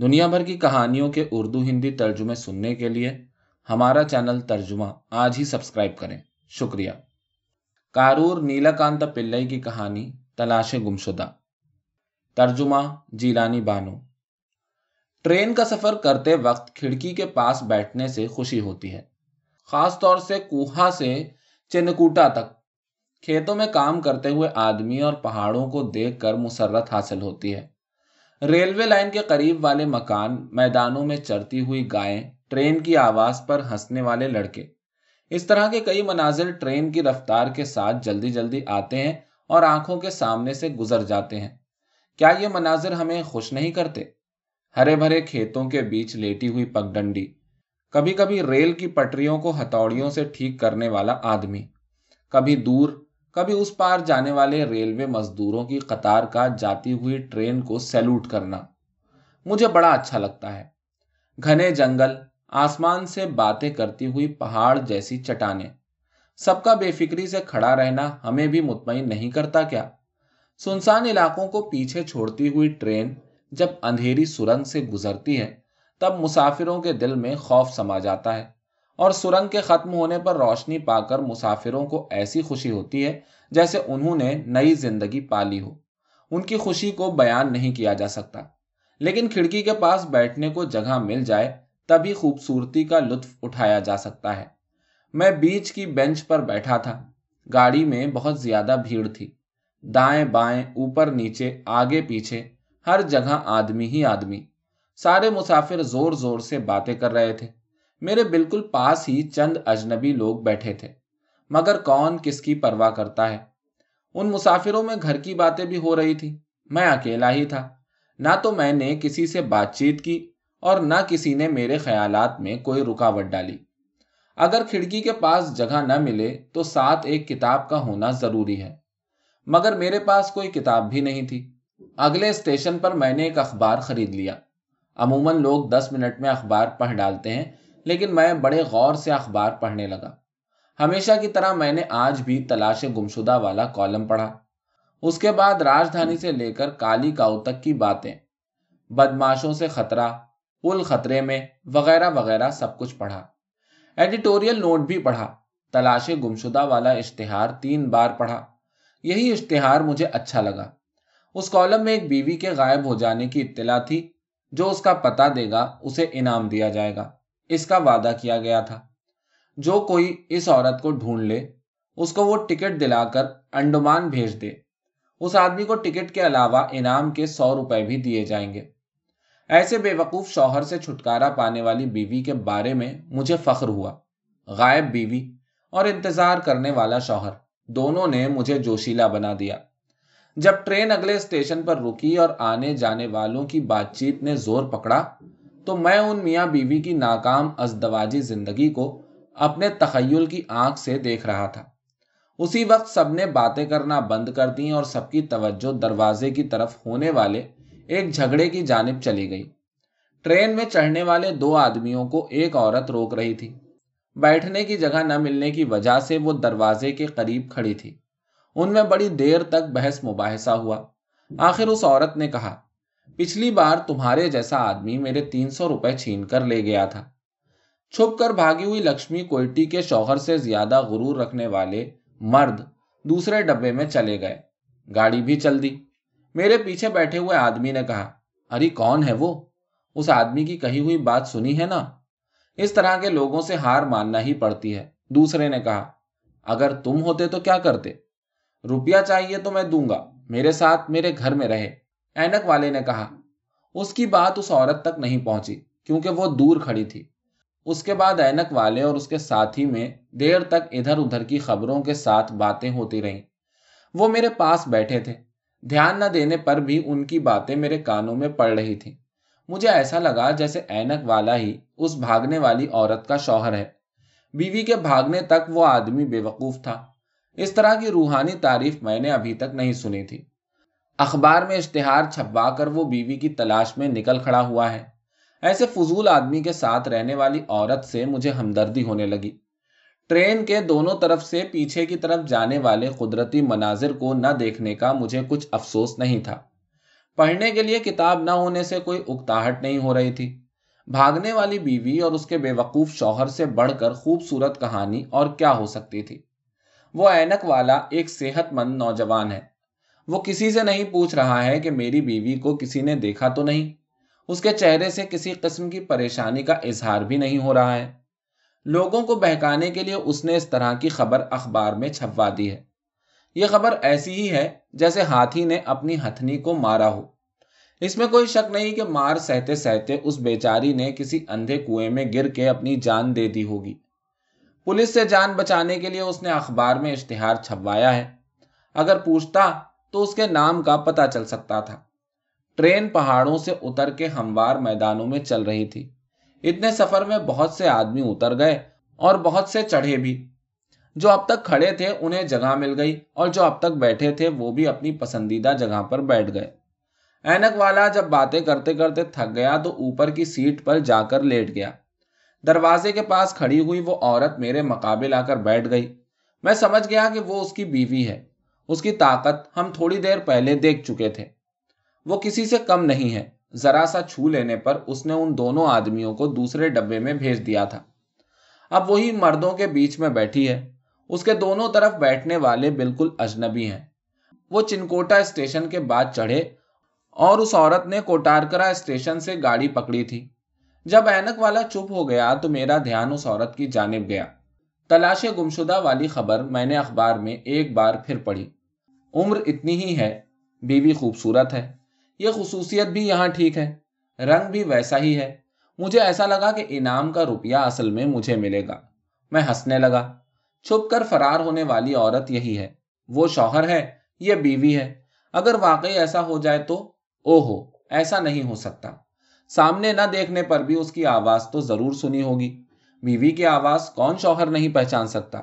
دنیا بھر کی کہانیوں کے اردو ہندی ترجمے سننے کے لیے ہمارا چینل ترجمہ آج ہی سبسکرائب کریں۔ شکریہ۔ کارور نیلا کانتا پلئی کی کہانی تلاش گمشدہ۔ ترجمہ جیلانی بانو۔ ٹرین کا سفر کرتے وقت کھڑکی کے پاس بیٹھنے سے خوشی ہوتی ہے۔ خاص طور سے کوہا سے چنکوٹا تک۔ کھیتوں میں کام کرتے ہوئے آدمی اور پہاڑوں کو دیکھ کر مسرت حاصل ہوتی ہے۔ ریلوے لائن کے قریب والے مکان، میدانوں میں چرتی ہوئی گائیں، ٹرین کی آواز پر ہنسنے والے لڑکے۔ اس طرح کے کئی مناظر ٹرین کی رفتار کے ساتھ جلدی جلدی آتے ہیں اور آنکھوں کے سامنے سے گزر جاتے ہیں۔ کیا یہ مناظر ہمیں خوش نہیں کرتے؟ ہرے بھرے کھیتوں کے بیچ لیٹی ہوئی پگ ڈنڈی کبھی کبھی ریل کی پٹریوں کو ہتھوڑیوں سے ٹھیک کرنے والا آدمی۔ کبھی دور کبھی اس پار جانے والے ریلوے مزدوروں کی قطار کا جاتی ہوئی ٹرین کو سیلوٹ کرنا مجھے بڑا اچھا لگتا ہے۔ گھنے جنگل، آسمان سے باتیں کرتی ہوئی پہاڑ جیسی چٹانیں۔ سب کا بے فکری سے کھڑا رہنا ہمیں بھی مطمئن نہیں کرتا کیا۔ سنسان علاقوں کو پیچھے چھوڑتی ہوئی ٹرین جب اندھیری سرنگ سے گزرتی ہے، تب مسافروں کے دل میں خوف سما جاتا ہے۔ اور سرنگ کے ختم ہونے پر روشنی پا کر مسافروں کو ایسی خوشی ہوتی ہے جیسے انہوں نے نئی زندگی پالی ہو۔ ان کی خوشی کو بیان نہیں کیا جا سکتا۔ لیکن کھڑکی کے پاس بیٹھنے کو جگہ مل جائے تبھی خوبصورتی کا لطف اٹھایا جا سکتا ہے۔ میں بیچ کی بینچ پر بیٹھا تھا۔ گاڑی میں بہت زیادہ بھیڑ تھی۔ دائیں بائیں، اوپر نیچے، آگے پیچھے، ہر جگہ آدمی ہی آدمی۔ سارے مسافر زور زور سے باتیں کر رہے تھے۔ میرے بالکل پاس ہی چند اجنبی لوگ بیٹھے تھے، مگر کون کس کی پرواہ کرتا ہے؟ ان مسافروں میں گھر کی باتیں بھی ہو رہی تھی میں اکیلا ہی تھا۔ نہ تو میں نے کسی سے بات چیت کی اور نہ کسی نے میرے خیالات میں کوئی رکاوٹ ڈالی۔ اگر کھڑکی کے پاس جگہ نہ ملے تو ساتھ ایک کتاب کا ہونا ضروری ہے۔ مگر میرے پاس کوئی کتاب بھی نہیں تھی۔ اگلے اسٹیشن پر میں نے ایک اخبار خرید لیا۔ عموماً لوگ دس منٹ میں اخبار پڑھ ڈالتے ہیں۔ لیکن میں بڑے غور سے اخبار پڑھنے لگا۔ ہمیشہ کی طرح میں نے آج بھی تلاش گمشدہ والا کالم پڑھا۔ اس کے بعد راجدھانی سے لے کر کالی کاؤ تک کی باتیں بدماشوں سے خطرہ پل خطرے میں، وغیرہ وغیرہ سب کچھ پڑھا۔ ایڈیٹوریل نوٹ بھی پڑھا۔ تلاش گمشدہ والا اشتہار تین بار پڑھا۔ یہی اشتہار مجھے اچھا لگا۔ اس کالم میں ایک بیوی کے غائب ہو جانے کی اطلاع تھی، جو اس کا پتہ دے گا، اسے انعام دیا جائے گا۔ اس کا وعدہ کیا گیا تھا۔ جو کوئی اس عورت کو ڈھونڈ لے، اس کو وہ ٹکٹ دلا کر انڈمان بھیج دے۔ اس آدمی کو ٹکٹ کے علاوہ انعام کے سو روپے بھی دیے جائیں گے۔ ایسے بے وقوف شوہر سے چھٹکارا پانے والی بیوی کے بارے میں مجھے فخر ہوا۔ غائب بیوی اور انتظار کرنے والا شوہر، دونوں نے مجھے جوشیلا بنا دیا۔ جب ٹرین اگلے اسٹیشن پر رکی اور آنے جانے والوں کی بات چیت نے زور پکڑا تو میں ان میاں بیوی کی ناکام ازدواجی زندگی کو اپنے تخیل کی آنکھ سے دیکھ رہا تھا۔ اسی وقت سب نے باتیں کرنا بند کر دی اور سب کی توجہ دروازے کی طرف ہونے والے ایک جھگڑے کی جانب چلی گئی۔ ٹرین میں چڑھنے والے دو آدمیوں کو ایک عورت روک رہی تھی۔ بیٹھنے کی جگہ نہ ملنے کی وجہ سے وہ دروازے کے قریب کھڑی تھی۔ ان میں بڑی دیر تک بحث مباحثہ ہوا۔ آخر اس عورت نے کہا پچھلی بار تمہارے جیسا آدمی میرے تین سو روپے چھین کر لے گیا تھا۔ چھپ کر بھاگی ہوئی لکشمی کوئٹی کے شوہر سے زیادہ غرور رکھنے والے مرد دوسرے ڈبے میں چلے گئے۔ گاڑی بھی چل دی۔ میرے پیچھے بیٹھے ہوئے آدمی نے کہا، ارے، کون ہے وہ؟ اس آدمی کی کہی ہوئی بات سنی ہے نا؟ اس طرح کے لوگوں سے ہار ماننا ہی پڑتی ہے۔ دوسرے نے کہا، اگر تم ہوتے تو کیا کرتے؟ روپیہ چاہیے تو میں دوں گا۔ میرے ساتھ میرے گھر میں رہے۔ اینک والے نے کہا، اس کی بات اس عورت تک نہیں پہنچی، کیونکہ وہ دور کھڑی تھی۔ اس کے بعد اینک والے اور اس کے ساتھی میں دیر تک ادھر ادھر کی خبروں کے ساتھ باتیں ہوتی رہیں۔ وہ میرے پاس بیٹھے تھے۔ دھیان نہ دینے پر بھی ان کی باتیں میرے کانوں میں پڑ رہی تھی مجھے ایسا لگا جیسے اینک والا ہی اس بھاگنے والی عورت کا شوہر ہے۔ بیوی کے بھاگنے تک وہ آدمی بے وقوف تھا۔ اس طرح کی روحانی تعریف میں نے ابھی تک نہیں سنی تھی۔ اخبار میں اشتہار چھپوا کر وہ بیوی کی تلاش میں نکل کھڑا ہوا ہے۔ ایسے فضول آدمی کے ساتھ رہنے والی عورت سے مجھے ہمدردی ہونے لگی۔ ٹرین کے دونوں طرف سے پیچھے کی طرف جانے والے قدرتی مناظر کو نہ دیکھنے کا مجھے کچھ افسوس نہیں تھا۔ پڑھنے کے لیے کتاب نہ ہونے سے کوئی اکتاہٹ نہیں ہو رہی تھی۔ بھاگنے والی بیوی اور اس کے بے وقوف شوہر سے بڑھ کر خوبصورت کہانی اور کیا ہو سکتی تھی۔ وہ اینک والا ایک صحت مند نوجوان ہے۔ وہ کسی سے نہیں پوچھ رہا ہے کہ میری بیوی کو کسی نے دیکھا تو نہیں۔ اس کے چہرے سے کسی قسم کی پریشانی کا اظہار بھی نہیں ہو رہا ہے۔ لوگوں کو بہکانے کے لیے اس نے اس طرح کی خبر اخبار میں چھپوا دی ہے۔ یہ خبر ایسی ہی ہے جیسے ہاتھی نے اپنی ہتھنی کو مارا ہو۔ اس میں کوئی شک نہیں کہ مار سہتے سہتے اس بیچاری نے کسی اندھے کنویں میں گر کے اپنی جان دے دی ہوگی۔ پولیس سے جان بچانے کے لیے اس نے اخبار میں اشتہار چھپوایا ہے۔ اگر پوچھتا تو اس کے نام کا پتا چل سکتا تھا۔ ٹرین پہاڑوں سے اتر کے ہموار میدانوں میں چل رہی تھی۔ اتنے سفر میں بہت سے آدمی اتر گئے اور بہت سے چڑھے بھی۔ جو اب تک کھڑے تھے انہیں جگہ مل گئی اور جو اب تک بیٹھے تھے وہ بھی اپنی پسندیدہ جگہ پر بیٹھ گئے۔ اینک والا جب باتیں کرتے کرتے تھک گیا تو اوپر کی سیٹ پر جا کر لیٹ گیا۔ دروازے کے پاس کھڑی ہوئی وہ عورت میرے مقابل آ کر بیٹھ گئی۔ میں سمجھ گیا کہ وہ اس کی بیوی ہے۔ اس کی طاقت ہم تھوڑی دیر پہلے دیکھ چکے تھے۔ وہ کسی سے کم نہیں ہے۔ ذرا سا چھو لینے پر اس نے ان دونوں آدمیوں کو دوسرے ڈبے میں بھیج دیا تھا۔ اب وہی مردوں کے بیچ میں بیٹھی ہے۔ اس کے دونوں طرف بیٹھنے والے بالکل اجنبی ہیں۔ وہ چنکوٹا اسٹیشن کے بعد چڑھے اور اس عورت نے کوٹارکرا اسٹیشن سے گاڑی پکڑی تھی۔ جب اینک والا چپ ہو گیا تو میرا دھیان اس عورت کی جانب گیا۔ تلاش گمشدہ والی خبر میں نے اخبار میں ایک بار پھر پڑھی۔ عمر اتنی ہی ہے، بیوی خوبصورت ہے۔ یہ خصوصیت بھی یہاں ٹھیک ہے، رنگ بھی ویسا ہی ہے۔ مجھے ایسا لگا کہ انعام کا روپیہ اصل میں مجھے ملے گا۔ میں ہنسنے لگا۔ چھپ کر فرار ہونے والی عورت یہی ہے۔ وہ شوہر ہے، یہ بیوی ہے۔ اگر واقعی ایسا ہو جائے تو او ہو ایسا نہیں ہو سکتا۔ سامنے نہ دیکھنے پر بھی اس کی آواز تو ضرور سنی ہوگی۔ بیوی کی آواز کون شوہر نہیں پہچان سکتا؟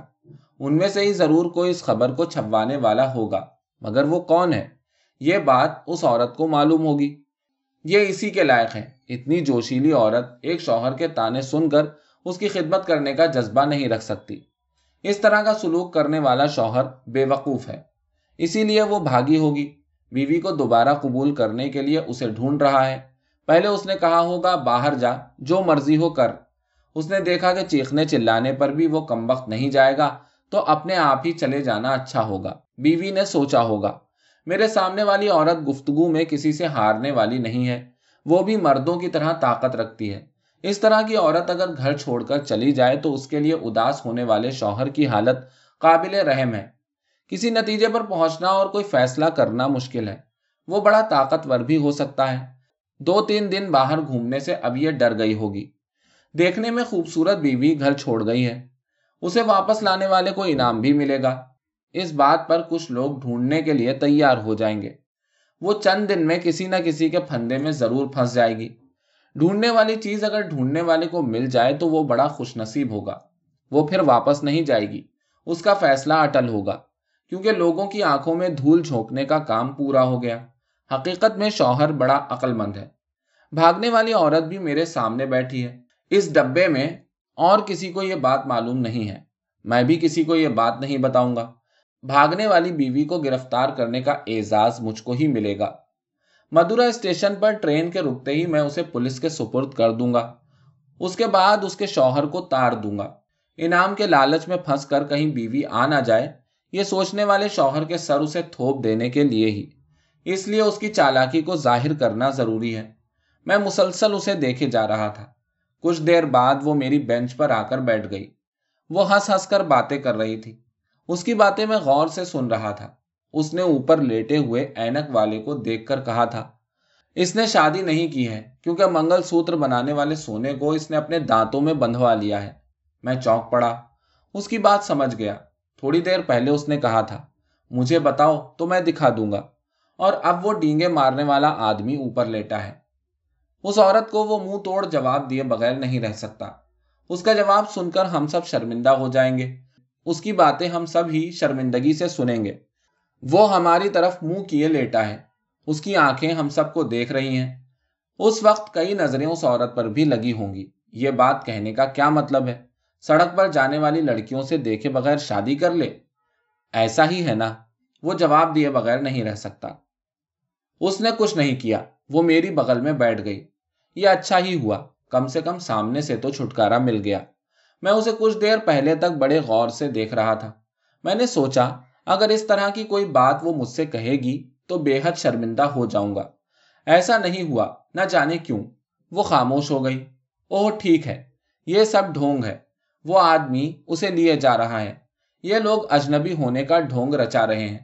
ان میں سے ہی ضرور کوئی اس خبر کو چھپوانے والا ہوگا۔ مگر وہ کون ہے؟ یہ بات اس عورت کو معلوم ہوگی۔ یہ اسی کے لائق ہے اتنی جوشیلی عورت ایک شوہر کے تانے سن کر اس کی خدمت کرنے کا جذبہ نہیں رکھ سکتی۔ اس طرح کا سلوک کرنے والا شوہر بے وقوف ہے۔ اسی لیے وہ بھاگی ہوگی۔ بیوی کو دوبارہ قبول کرنے کے لیے اسے ڈھونڈ رہا ہے۔ پہلے اس نے کہا ہوگا، باہر جا، جو مرضی ہو کر۔ اس نے دیکھا کہ چیخنے چلانے پر بھی وہ کم وقت نہیں جائے گا، تو اپنے آپ ہی چلے جانا اچھا ہوگا۔ بیوی نے سوچا ہوگا، میرے سامنے والی عورت گفتگو میں کسی سے ہارنے والی نہیں ہے، وہ بھی مردوں کی طرح طاقت رکھتی ہے۔ اس طرح کی عورت اگر گھر چھوڑ کر چلی جائے تو اس کے لیے اداس ہونے والے شوہر کی حالت قابل رحم ہے۔ کسی نتیجے پر پہنچنا اور کوئی فیصلہ کرنا مشکل ہے۔ وہ بڑا طاقتور بھی ہو سکتا ہے۔ دو تین دن باہر گھومنے سے اب یہ ڈر گئی ہوگی۔ دیکھنے میں خوبصورت بیوی گھر چھوڑ گئی ہے۔ اسے واپس لانے والے کو انعام بھی ملے گا۔ اس بات پر کچھ لوگ ڈھونڈنے کے لیے تیار ہو جائیں گے۔ وہ چند دن میں کسی نہ کسی کے پھندے میں ضرور پھنس جائے گی۔ ڈھونڈنے والی چیز اگر ڈھونڈنے والے کو مل جائے تو وہ بڑا خوش نصیب ہوگا۔ وہ پھر واپس نہیں جائے گی۔ اس کا فیصلہ اٹل ہوگا۔ کیونکہ لوگوں کی آنکھوں میں دھول جھونکنے کا کام پورا ہو گیا۔ حقیقت میں شوہر بڑا عقل مند ہے۔ بھاگنے والی عورت بھی میرے سامنے بیٹھی ہے۔ اس ڈبے میں اور کسی کو یہ بات معلوم نہیں ہے۔ میں بھی کسی کو یہ بات نہیں بتاؤں گا۔ بھاگنے والی بیوی کو گرفتار کرنے کا اعزاز مجھ کو ہی ملے گا۔ مدورا اسٹیشن پر ٹرین کے رکتے ہی میں اسے پولیس کے سپرد کر دوں گا۔ اس کے بعد اس کے شوہر کو تار دوں گا۔ انعام کے لالچ میں پھنس کر کہیں بیوی آ نہ جائے، یہ سوچنے والے شوہر کے سر اسے تھوپ دینے کے لیے ہی۔ اس لیے اس کی چالاکی کو ظاہر کرنا ضروری ہے۔ میں مسلسل اسے دیکھے جا رہا تھا۔ کچھ دیر بعد وہ میری بینچ پر آ کر بیٹھ گئی۔ وہ ہنس ہنس کر باتیں کر رہی تھی۔ اس کی باتیں میں غور سے سن رہا تھا۔ اس نے اوپر لیٹے ہوئے اینک والے کو دیکھ کر کہا تھا، اس نے شادی نہیں کی ہے، کیونکہ منگل سوتر بنانے والے سونے کو اس نے اپنے دانتوں میں بندھوا لیا ہے۔ میں چوک پڑا۔ اس کی بات سمجھ گیا۔ تھوڑی دیر پہلے اس نے کہا تھا، مجھے بتاؤ تو میں دکھا دوں گا۔ اور اب وہ ڈینگے مارنے والا آدمی اوپر لیٹا ہے۔ اس عورت کو وہ منہ توڑ جواب دیے بغیر نہیں رہ سکتا۔ اس کا جواب سن کر ہم سب شرمندہ ہو جائیں گے۔ اس کی باتیں ہم سب ہی شرمندگی سے سنیں گے۔ وہ ہماری طرف منہ کیے لیٹا ہے۔ اس کی آنکھیں ہم سب کو دیکھ رہی ہیں۔ اس وقت کئی نظریں اس عورت پر بھی لگی ہوں گی۔ یہ بات کہنے کا کیا مطلب ہے؟ سڑک پر جانے والی لڑکیوں سے دیکھے بغیر شادی کر لے۔ ایسا ہی ہے نا؟ وہ جواب دیے بغیر نہیں رہ سکتا۔ اس نے کچھ نہیں کیا۔ وہ میری بغل میں بیٹھ گئی۔ یہ اچھا ہی ہوا۔ کم سے کم سامنے سے تو چھٹکارا مل گیا۔ میں اسے کچھ دیر پہلے تک بڑے غور سے دیکھ رہا تھا۔ میں نے سوچا، اگر اس طرح کی کوئی بات وہ مجھ سے کہے گی، تو بے حد شرمندہ ہو جاؤں گا۔ ایسا نہیں ہوا، نہ جانے کیوں۔ وہ خاموش ہو گئی۔ اوہ، ٹھیک ہے۔ یہ سب ڈھونگ ہے۔ وہ آدمی اسے لیے جا رہا ہے۔ یہ لوگ اجنبی ہونے کا ڈھونگ رچا رہے ہیں۔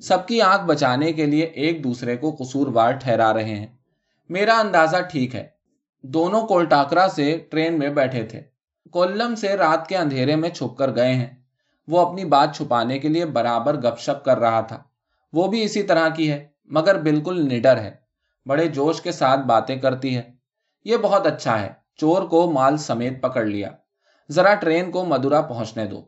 سب کی آنکھ بچانے کے لیے ایک دوسرے کو قصور وار ٹھہرا رہے ہیں۔ میرا اندازہ ٹھیک ہے۔ دونوں کولٹاکرا سے ٹرین میں بیٹھے تھے۔ کولم سے رات کے اندھیرے میں چھپ کر گئے ہیں۔ وہ اپنی بات چھپانے کے لیے برابر گپ شپ کر رہا تھا۔ وہ بھی اسی طرح کی ہے، مگر بالکل نڈر ہے۔ بڑے جوش کے ساتھ باتیں کرتی ہے۔ یہ بہت اچھا ہے، چور کو مال سمیت پکڑ لیا۔ ذرا ٹرین کو مدورا پہنچنے دو۔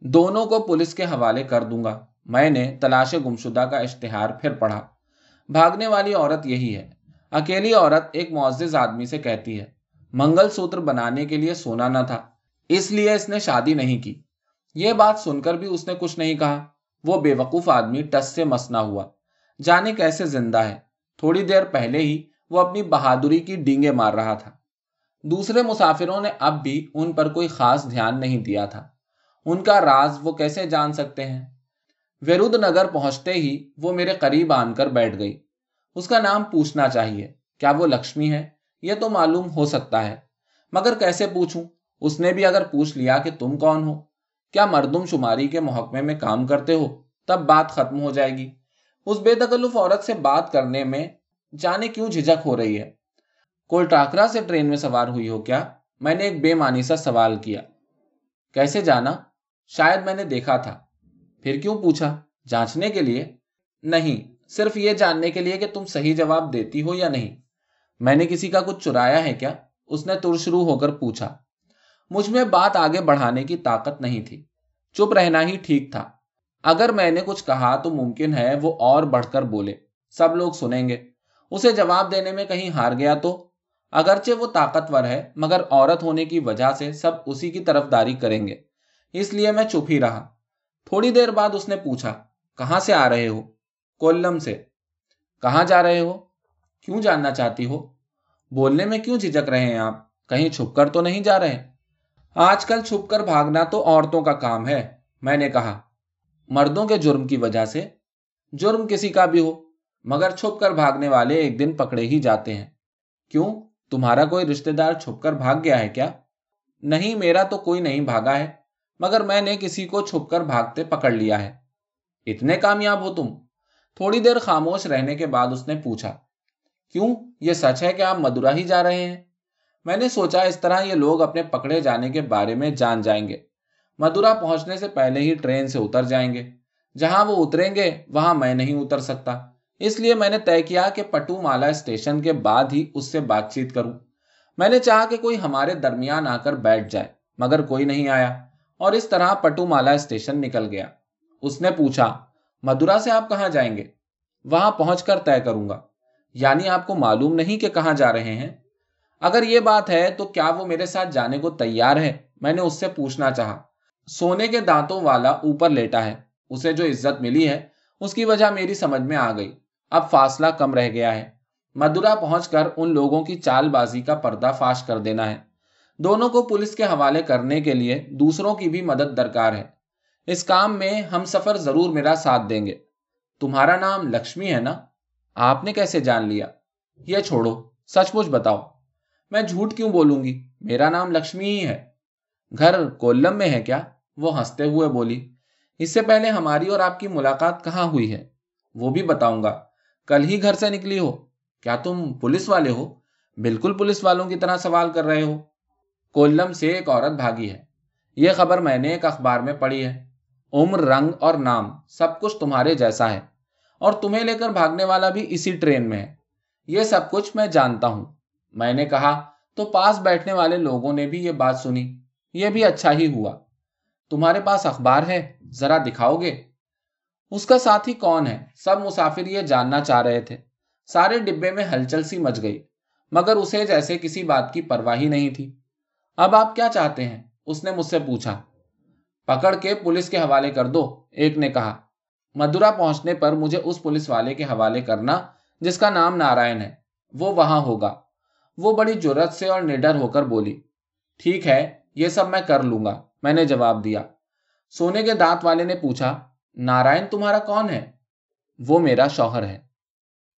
دونوں کو پولیس کے حوالے کر دوں گا۔ میں نے تلاش گمشدہ کا اشتہار پھر پڑھا۔ بھاگنے والی عورت یہی ہے۔ اکیلی عورت ایک معزز آدمی سے کہتی ہے منگل سوتر بنانے کے لیے سونا نہ تھا اس لیے اس نے شادی نہیں کی یہ بات سن کر بھی اس نے کچھ نہیں کہا وہ بے وقوف آدمی ٹس سے مسنا ہوا جانے کیسے زندہ ہے تھوڑی دیر پہلے ہی وہ اپنی بہادری کی ڈینگے مار رہا تھا دوسرے مسافروں نے اب بھی ان پر کوئی خاص دھیان نہیں دیا تھا ان کا راز وہ کیسے جان سکتے ہیں ویرود نگر پہنچتے ہی وہ میرے قریب آن کر بیٹھ گئی اس کا نام پوچھنا چاہیے کیا وہ لکشمی ہے یہ تو معلوم ہو سکتا ہے۔ مگر کیسے پوچھوں؟ اس نے بھی اگر پوچھ لیا کہ تم کون ہو؟ کیا مردم شماری کے محکمے میں کام کرتے ہو؟ تب بات ختم ہو جائے گی۔ اس بے تکلف عورت سے بات کرنے میں جانے کیوں جھجک ہو رہی ہے؟ کوئی ٹاکرا سے ٹرین میں سوار ہوئی ہو کیا؟ میں نے ایک بے مانی سا سوال کیا۔ کیسے جانا؟ شاید میں نے دیکھا تھا۔ پھر کیوں پوچھا؟ جانچنے کے لیے؟ نہیں، صرف یہ جاننے کے لیے کہ تم صحیح جواب دیتی ہو یا نہیں۔ میں نے کسی کا کچھ چرایا ہے کیا؟ اس نے تر شروع ہو کر پوچھا۔ مجھ میں بات آگے بڑھانے کی طاقت نہیں تھی۔ چپ رہنا ہی ٹھیک تھا۔ اگر میں نے کچھ کہا تو ممکن ہے وہ اور بڑھ کر بولے۔ سب لوگ سنیں گے۔ اسے جواب دینے میں کہیں ہار گیا تو؟ اگرچہ وہ طاقتور ہے، مگر عورت ہونے کی وجہ سے سب اسی کی طرف داری کریں گے۔ اس لیے میں چپ ہی رہا۔ تھوڑی دیر بعد اس نے پوچھا، کہاں سے آ رہے ہو؟ کولم سے۔ کہاں جا رہے ہو؟ کیوں جاننا چاہتی ہو؟ بولنے میں کیوں جھجک رہے ہیں آپ؟ کہیں چھپ کر تو نہیں جا رہے؟ آج کل چھپ کر بھاگنا تو عورتوں کا کام ہے، میں نے کہا۔ مردوں کے جرم کی وجہ سے؟ جرم کسی کا بھی ہو، مگر چھپ کر بھاگنے والے ایک دن پکڑے ہی جاتے ہیں۔ کیوں؟ تمہارا کوئی رشتے دار چھپ کر بھاگ گیا ہے کیا؟ نہیں، میرا تو کوئی نہیں بھاگا ہے، مگر میں نے کسی کو چھپ کر بھاگتے پکڑ لیا ہے۔ اتنے کامیاب ہو تم؟ تھوڑی دیر خاموش رہنے کے بعد اس نے پوچھا۔ کیوں؟ یہ سچ ہے کہ آپ مدورا ہی جا رہے ہیں۔ میں نے سوچا اس طرح یہ لوگ اپنے پکڑے جانے کے بارے میں جان جائیں گے۔ مدورا پہنچنے سے پہلے ہی ٹرین سے اتر جائیں گے۔ جہاں وہ اتریں گے، وہاں میں نہیں اتر سکتا۔ اس لیے میں نے طے کیا کہ پٹو مالا اسٹیشن کے بعد ہی اس سے بات چیت کروں۔ میں نے چاہا کہ کوئی ہمارے درمیان آ کر بیٹھ جائے، مگر کوئی نہیں آیا۔ اور اس طرح پٹو مالا اسٹیشن نکل گیا۔ اس نے پوچھا، مدورا سے آپ کہاں جائیں گے؟ وہاں پہنچ کر طے کروں گا۔ یعنی آپ کو معلوم نہیں کہ کہاں جا رہے ہیں۔ اگر یہ بات ہے تو کیا وہ میرے ساتھ جانے کو تیار ہے؟ میں نے اس سے پوچھنا چاہا۔ سونے کے دانتوں والا اوپر لیٹا ہے۔ اسے جو عزت ملی ہے، اس کی وجہ میری سمجھ میں آ گئی۔ اب فاصلہ کم رہ گیا ہے۔ مدورا پہنچ کر ان لوگوں کی چال بازی کا پردہ فاش کر دینا ہے۔ دونوں کو پولیس کے حوالے کرنے کے لیے دوسروں کی بھی مدد درکار ہے۔ اس کام میں ہم سفر ضرور میرا ساتھ دیں گے۔ تمہارا نام لکشمی ہے نا؟ آپ نے کیسے جان لیا؟ یہ چھوڑو سچ مچ بتاؤ۔ میں جھوٹ کیوں بولوں گی؟ میرا نام لکشمی ہی ہے۔ گھر کولم میں ہے کیا؟ وہ ہنستے ہوئے بولی، اس سے پہلے ہماری اور آپ کی ملاقات کہاں ہوئی ہے؟ وہ بھی بتاؤں گا۔ کل ہی گھر سے نکلی ہو۔ کیا تم پولیس والے ہو؟ بالکل پولیس والوں کی طرح سوال کر رہے ہو۔ کولم سے ایک عورت بھاگی ہے۔ یہ خبر میں نے ایک اخبار میں پڑھی ہے۔ عمر، رنگ اور نام سب کچھ تمہارے جیسا ہے۔ اور تمہیں لے کر بھاگنے والا بھی اسی ٹرین میں ہے۔ یہ سب کچھ میں جانتا ہوں۔ میں نے کہا، تو پاس بیٹھنے والے لوگوں نے بھی یہ بات سنی۔ یہ بھی اچھا ہی ہوا۔ تمہارے پاس اخبار ہے؟ ذرا دکھاؤ گے؟ اس کا ساتھی کون ہے؟ سب مسافر یہ جاننا چاہ رہے تھے۔ سارے ڈبے میں ہلچل سی مچ گئی، مگر اسے جیسے کسی بات کی پرواہی نہیں تھی۔ اب آپ کیا چاہتے ہیں؟ اس نے مجھ سے پوچھا۔ پکڑ کے پولیس کے حوالے کر دو، ایک نے کہا۔ مدورا پہنچنے پر مجھے اس پولیس والے کے حوالے کرنا، جس کا نام نارائن ہے، وہ وہاں ہوگا۔ وہ بڑی جرت سے اور نڈر ہو کر بولی، ٹھیک ہے، یہ سب میں کر لوں گا۔ میں نے جواب دیا۔ سونے کے دانت والے نے پوچھا، نارائن تمہارا کون ہے؟ وہ میرا شوہر ہے۔